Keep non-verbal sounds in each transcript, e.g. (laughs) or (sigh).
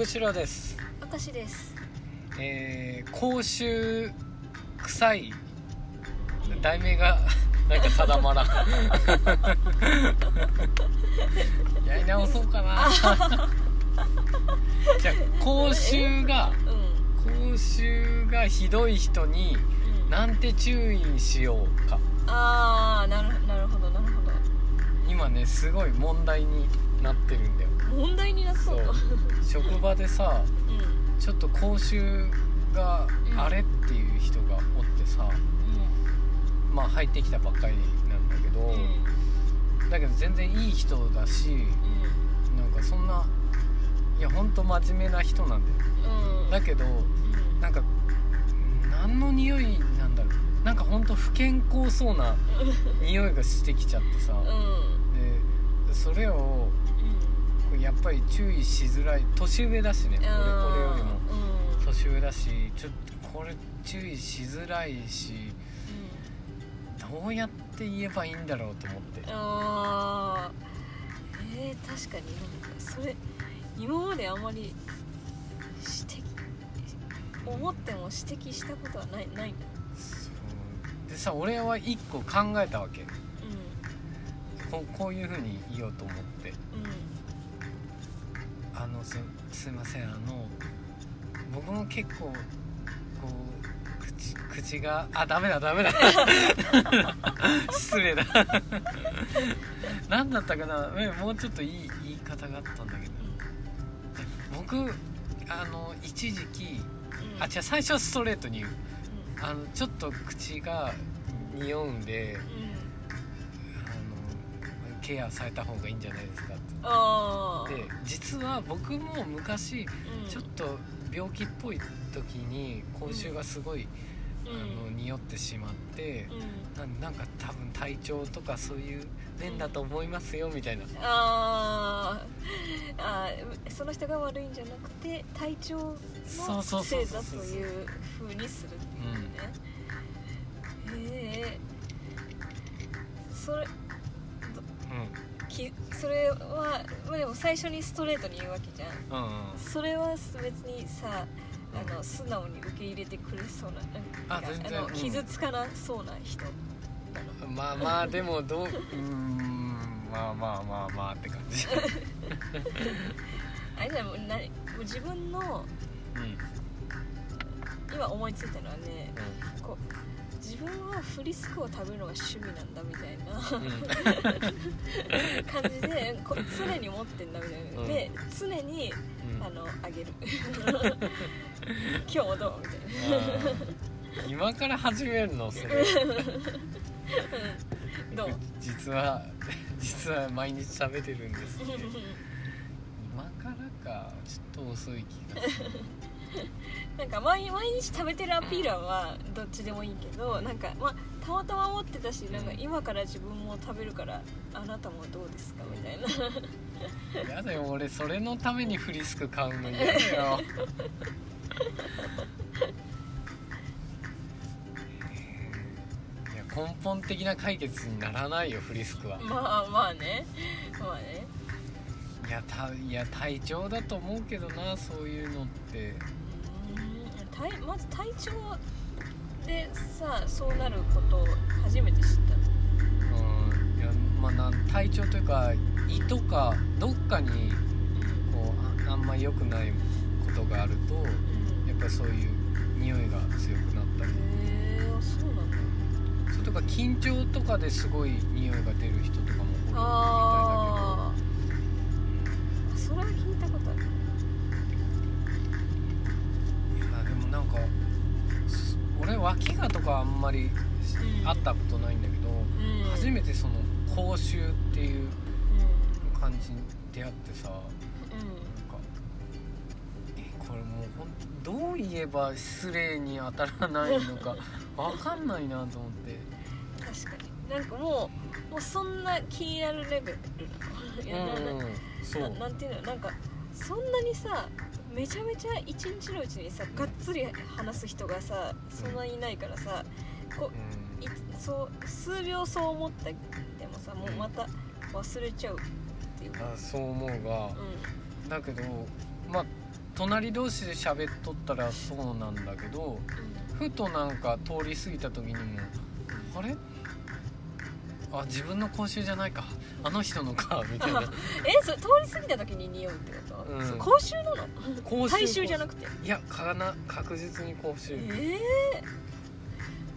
釧路です。明石です。えー、口臭臭い。題名が (laughs) なんか定まらん。(laughs) やり直そうかな。(laughs) じゃあ口臭がうん。口臭がひどい人にうん。なんて注意しようか。ああなるなるほどなるほど。今ねすごい問題になってるんだよ問題になったそう。の職場でさうん。ちょっと口臭があれっていう人がおってさ、まあ入ってきたばっかりなんだけど、うん。うんだけど全然いい人だしなんかそんないやほんと真面目な人なんだようんうん。だけどうん。なんか何の匂いなんだろう。なんかほんと不健康そうな匂いがしてきちゃってさ。うん。でそれをやっぱり注意しづらい。年上だしね俺俺よりも。うん。年上だしちょっとこれ注意しづらいしどうやって言えばいいんだろうと思って。あー。えー、確かになんかそれ今まであまり指摘思っても指摘したことはないないんだでさ俺は一個考えたわけ。うここういうふうに言おうと思ってのすすいません。あの僕も結構こう口口があダメだダメだ。(laughs) 失礼だ。何だったかな。えもうちょっといい言い方があったんだけど。僕あの一時期うん。あ違う最初はストレートに言う。うん。あのちょっと口が匂うんでケアされた方がいいんじゃないですかって。で実は僕も昔ちょっと病気っぽい時に口臭がすごい、あの匂ってしまってうん。ななんか多分体調とかそういう面だと思いますよみたいな。あー。あーその人が悪いんじゃなくて体調のせいだという風にするっていうね、へえそれうきそれはまあでも最初にストレートに言うわけじゃん。んうんうん。それは別にさあの素直に受け入れてくれそうななんかあ全然。うん。の傷つかなそうな人なの。まあまあでもどううーんまあまあまあまあって感じ。(laughs) あれじゃもうなもう自分のうん。今思いついたのはねこう自分はフリスクを食べるのが趣味なんだみたいな感じでこう常に持ってんだみたいな、うん。で常にうん。あのあげる。今日もどう？みたいな。今から始めるの？それ。どう？実は実は毎日食べてるんです (laughs) 今からか。ちょっと遅い気がする (laughs) なんか毎毎日食べてるアピールはどっちでもいいけどなんかまあたまたま持ってたしなんか今から自分も食べるからあなたもどうですかみたいな。(laughs) やだよ俺それのためにフリスク買うの嫌だよ。(laughs) いや根本的な解決にならないよフリスクは。まあまあね。まあねいやたいや体調だと思うけどなそういうのって。うん体まず体調でさそうなることを初めて知った。うんいやまあなん体調というか胃とかどっかにこうああんま良くないことがあるとやっぱりそういう匂いが強くなったり。へえそうなんだ。それとか緊張とかですごい匂いが出る人とかもおるみたいだああ聞いたことあるいやでもなんかす俺脇がとかあんまりうん会ったことないんだけど、うん。初めてその口臭っていうう感じに出会ってさなんかんえこれもうほんどう言えば失礼に当たらないのか (laughs) わかんないなと思って。うん確かに。なんかもうもうそんな気になるレベルなのそう。ななんていうのなんかそんなにさめちゃめちゃ一日のうちにさがっつり話す人がさそんなにいないからさこうん。ういそう数秒そう思ったでもさもうまた忘れちゃうっていう。かあそう思うがうだけどまあ隣同士で喋っとったらそうなんだけどふとなんか通り過ぎた時にもあれ？あ自分の口臭じゃないかあの人のかみたいなえそれ通り過ぎた時に匂うってこと、うん。口臭なの？口体臭じゃなくて。いやかな確実に口臭。ええ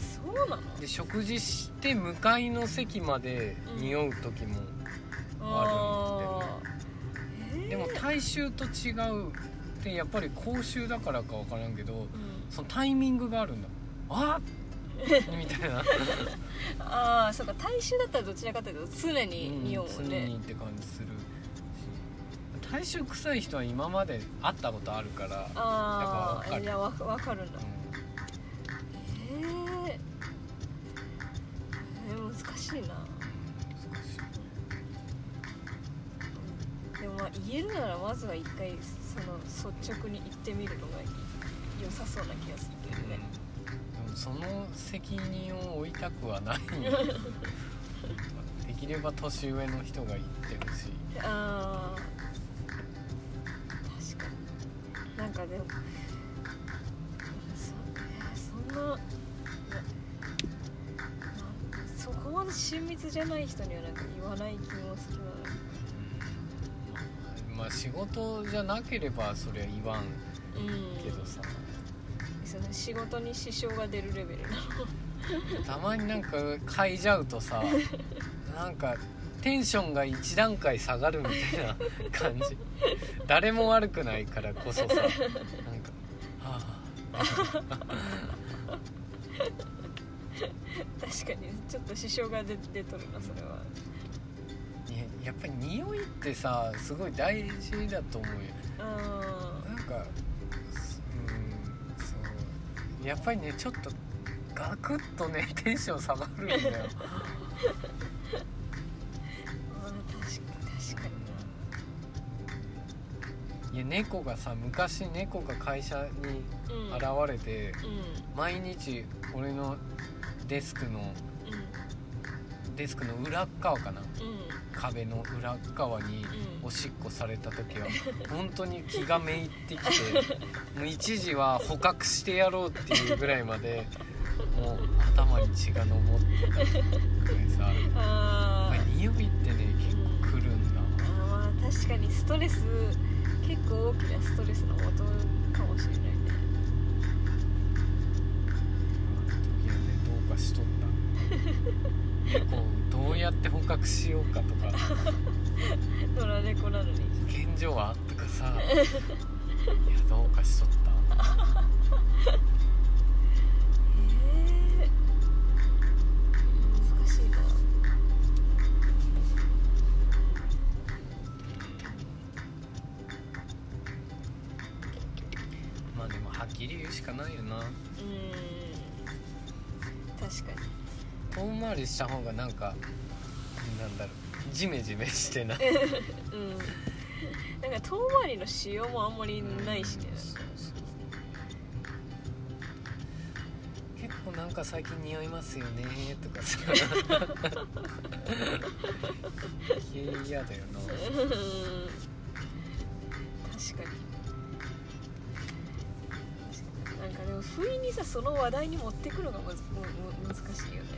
そうなの？で食事して向かいの席まで匂う時も、あるんでも体臭と違うってやっぱり口臭だからか分からんけどうん。そのタイミングがあるんだ。あっ (laughs) みたいな。(laughs) ああそうか体臭だったらどちらかというと常に匂うもん常ねにって感じするし。体臭臭い人は今まで会ったことあるから、ああいやわわかるんだうえええー、難しいな。でもまあ言えるならまずは一回その率直に言ってみるのが良さそうな気がするけどね、ん。でもその責任を負いたくはない。(laughs) できれば年上の人が言ってほし。いああ確かに。なんかでもそ,、そんななそこまで親密じゃない人にはなんか言わない気もするうん。まあ仕事じゃなければそりゃ言わんなうんけどさ、その仕事に支障が出るレベルなたまになんか嗅いじゃうとさ (laughs) なんかテンションが一段階下がるみたいな感じ。誰も悪くないからこそさなんかはあ。確かにちょっと支障が出出とるなそれは。いややっぱり匂いってさすごい大事だと思うよ。あなんかやっぱりねちょっとガクッとね (laughs) テンション下がるんだよ。確か確かに。いや猫がさ昔猫が会社に現れてうん。毎日俺のデスクのうん。デスクの裏っ側かな。うん壁の裏っ側にうん。おしっこされた時は本当に気がめいってきて (laughs) もう一時は捕獲してやろうっていうぐらいまでもう頭に血が上ってたぐらいさっぱり匂いってね結構くるんだ。あーまあ確かにストレス結構大きなストレスの元かもしれないね。いやねどうかしとった猫をどうやしようかとか。(laughs) 野良猫なのに。現状はとかさ。いやどうかしとった。えー、難しいな。まあでもはっきり言うしかないよな。うーん。確かに。遠回りした方がなんかなんだろう。ジメジメしてない。(laughs) うん。なんか遠回りの仕様もあんまりないしね。結構なんか最近匂いますよねとかさ。(laughs) 嫌だよな。うん確かに。なんかでも不意にさその話題に持ってくのがむずむむ難しいよね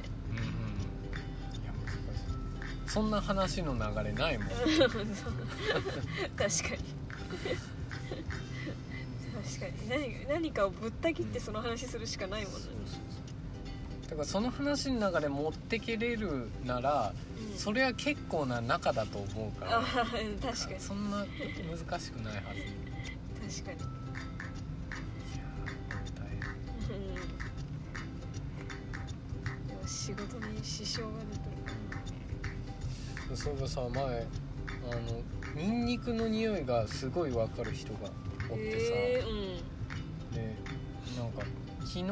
そんな話の流れないもん。(laughs) 確かに。確かに。何何かをぶった切ってその話するしかないもんね、だからその話の流れ持ってけれるならうん。それは結構な仲だと思うから確かに。そんな難しくないはず。いや確かに。ー大変。うん。仕事に支障が出てるそういえばさ前あのニンニクの匂いがすごい分かる人がおってさ、えでなんか昨日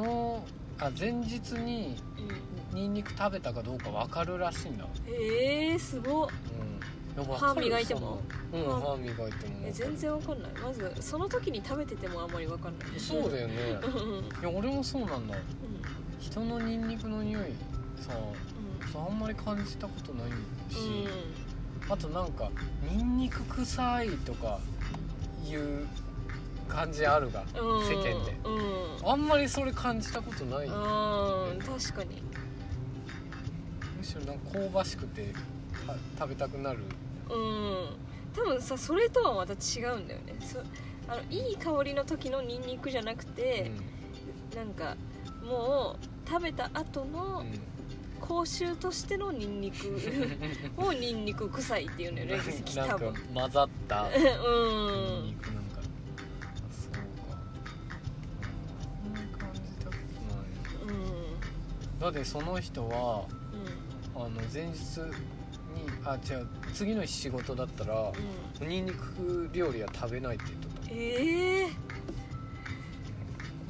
あ前日にー、うんうんニンニク食べたかどうか分かるらしいんだえー、すごっ。うん。いや歯磨いても？そんなうん歯。磨いても。え全然わかんない。まずその時に食べててもあんまりわかんない。そうだよね。うん。うんうんいや俺もそうなんだ。人のニンニクの匂いさあんまり感じたことないし、あとなんかニンニク臭いとかいう感じあるが、うん。世間で。うん。あんまりそれ感じたことない、むうん。確かに。しろなんか香ばしくてた食べたくなる。うん。多分さそれとはまた違うんだよね。そあのいい香りの時のニンニクじゃなくて、なんかもう食べた後うんのうん口臭としてのニンニク。(laughs) をニンニク臭いっていうんだよねなんか多分。混ざったうニンんニクなんか。そうか。そんな感じたことないうん。だってその人はうん。あの前日にあ違う次の日仕事だったらうん。ニンニク料理は食べないって言っとった。えー、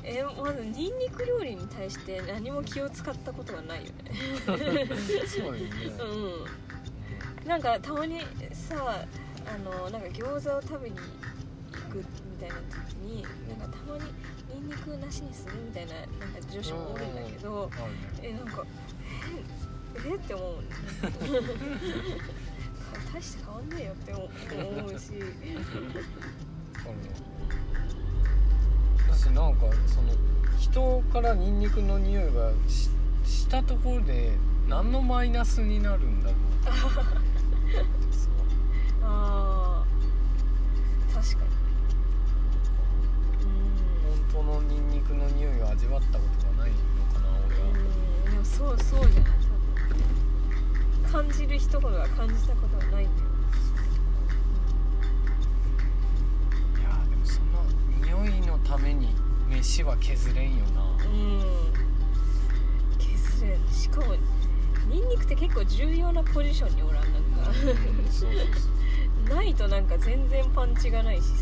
えまずニンニク料理に対して何も気を使ったことがないよね。そうよね、うん。なんかたまにさあのなんか餃子を食べに行くみたいな時になんかたまにニンニクなしにするみたいななんか女子も多いんだけどえなんかええって思う。(laughs) 大して変わんねえよって思思うしなんかその人からニンニクの匂いがししたところで何のマイナスになるんだろうそう。あー確かに。うん。本当のニンニクの匂いを味わったことがないのかな俺はうん。でもそうそうじゃない。多分。感じる人ほどは感じたことはないんだよいやーでもその匂いのために飯は削れんよな。うん。削れん。しかもニンニクって結構重要なポジションにおらんなんか。うんそうそうそう。(laughs) ないとなんか全然パンチがないし